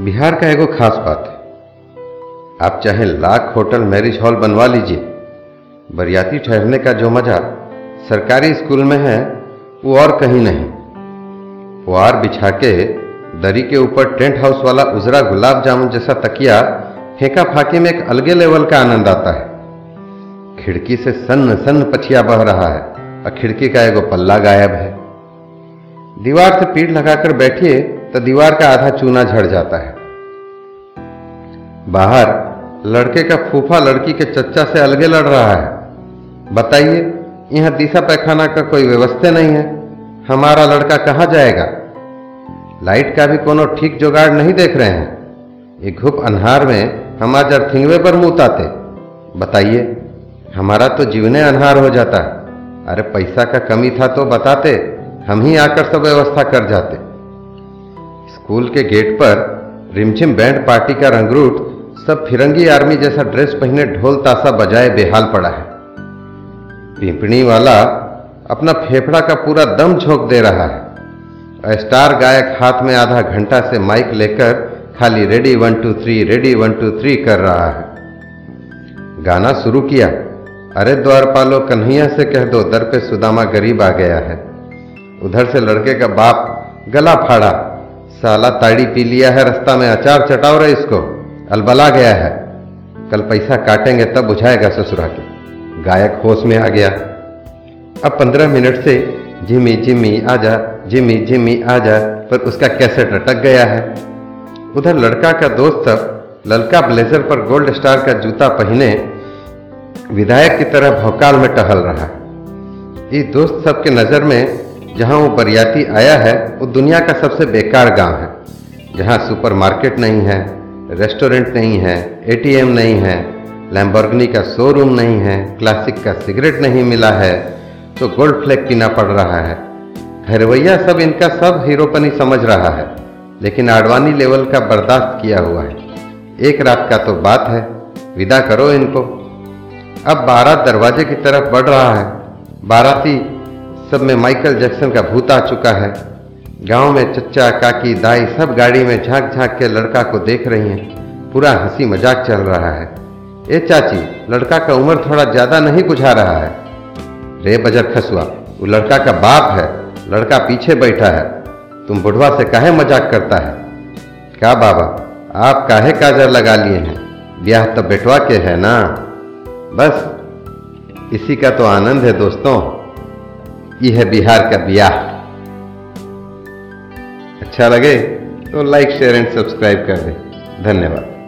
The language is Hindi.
बिहार का एगो खास बात है। आप चाहे लाख होटल मैरिज हॉल बनवा लीजिए, बरियाती ठहरने का जो मज़ा सरकारी स्कूल में है, वो और कहीं नहीं। पुआर बिछा के दरी के ऊपर टेंट हाउस वाला उजरा गुलाब जामुन जैसा तकिया फेंका फाके में एक अलगे लेवल का आनंद आता है। खिड़की से सन्न सन्न पछिया बह रहा है। और खिड़की का एगो पल्ला गायब है। दीवार से पीठ लगाकर बैठिए तो दीवार का आधा चूना झड़ जाता है। बाहर लड़के का फूफा लड़की के चच्चा से अलगे लड़ रहा है। बताइए, यहाँ दिशा पैखाना का कोई व्यवस्था नहीं है। हमारा लड़का कहाँ जाएगा? लाइट का भी कोनो ठीक जुगाड़ नहीं देख रहे हैं। एक घुप अन्हार में हम आज अर्थिंगवे पर मुँह ताते बताइए, हमारा तो जीवने अन्हार हो जाता। अरे पैसा का कमी था तो बताते, हम ही आकर सब व्यवस्था कर जाते। स्कूल के गेट पर रिमझिम बैंड पार्टी का रंगरूट, सब फिरंगी आर्मी जैसा ड्रेस पहने ढोल ताशा बजाए बेहाल पड़ा है। पिंपणी वाला अपना फेफड़ा का पूरा दम झोंक दे रहा है। स्टार गायक हाथ में आधा घंटा से माइक लेकर खाली ready one, two, three, ready one, two, three कर रहा है। गाना शुरू किया। अरे द्वारपालो कन्हैया से कह दो, दर पे सुदामा गरीब आ गया है। उधर से लड़के का बाप गला फाड़ा। साला ताड़ी पी लिया है, रास्ता में अचार चटाओ रहे इसको। अलबला गया है। कल पैसा काटेंगे तब बुझाएगा ससुरा के। गायक होश में आ गया। अब पंद्रह मिनट से, जिमी जिमी आजा, जिमी जिमी आजा, पर उसका कैसेट अटक गया है। उधर लड़का का दोस्त सब, ललका ब्लेजर पर गोल्ड स्टार का जूता पहने, विधायक की तरह भौकाल में टहल रहा। है इस दोस्त सबके नज़र में जहाँ वो बरियाती आया है, वो दुनिया का सबसे बेकार गाँव है। जहाँ सुपरमार्केट नहीं है, रेस्टोरेंट नहीं है, एटीएम नहीं है, लैम्बोर्गनी का शोरूम नहीं है, क्लासिक का सिगरेट नहीं मिला है तो गोल्ड फ्लैग पीना पड़ रहा है। हरवैया सब इनका सब हीरोपनी समझ रहा है, लेकिन आडवाणी लेवल का बर्दाश्त किया हुआ है। एक रात का तो बात है, विदा करो इनको। अब बारात दरवाजे की तरफ़ बढ़ रहा है। बाराती सब में माइकल जैक्सन का भूत आ चुका है। गाँव में चच्चा, काकी, दाई सब गाड़ी में झाँक झाँक के लड़का को देख रही हैं। पूरा हँसी मज़ाक चल रहा है। ए चाची, लड़का का उम्र थोड़ा ज़्यादा नहीं बुझा रहा है। रे बजर खसुआ, वो लड़का का बाप है। लड़का पीछे बैठा है। तुम बुढ़वा से काहे मज़ाक करता है? क्या बाबा, आप काहे काजर लगा लिए हैं? ब्याह तो बेटवा के है ना? बस, इसी का तो आनंद है दोस्तों। ये है बिहार का ब्याह। अच्छा लगे तो लाइक शेयर एंड सब्सक्राइब कर दें। धन्यवाद।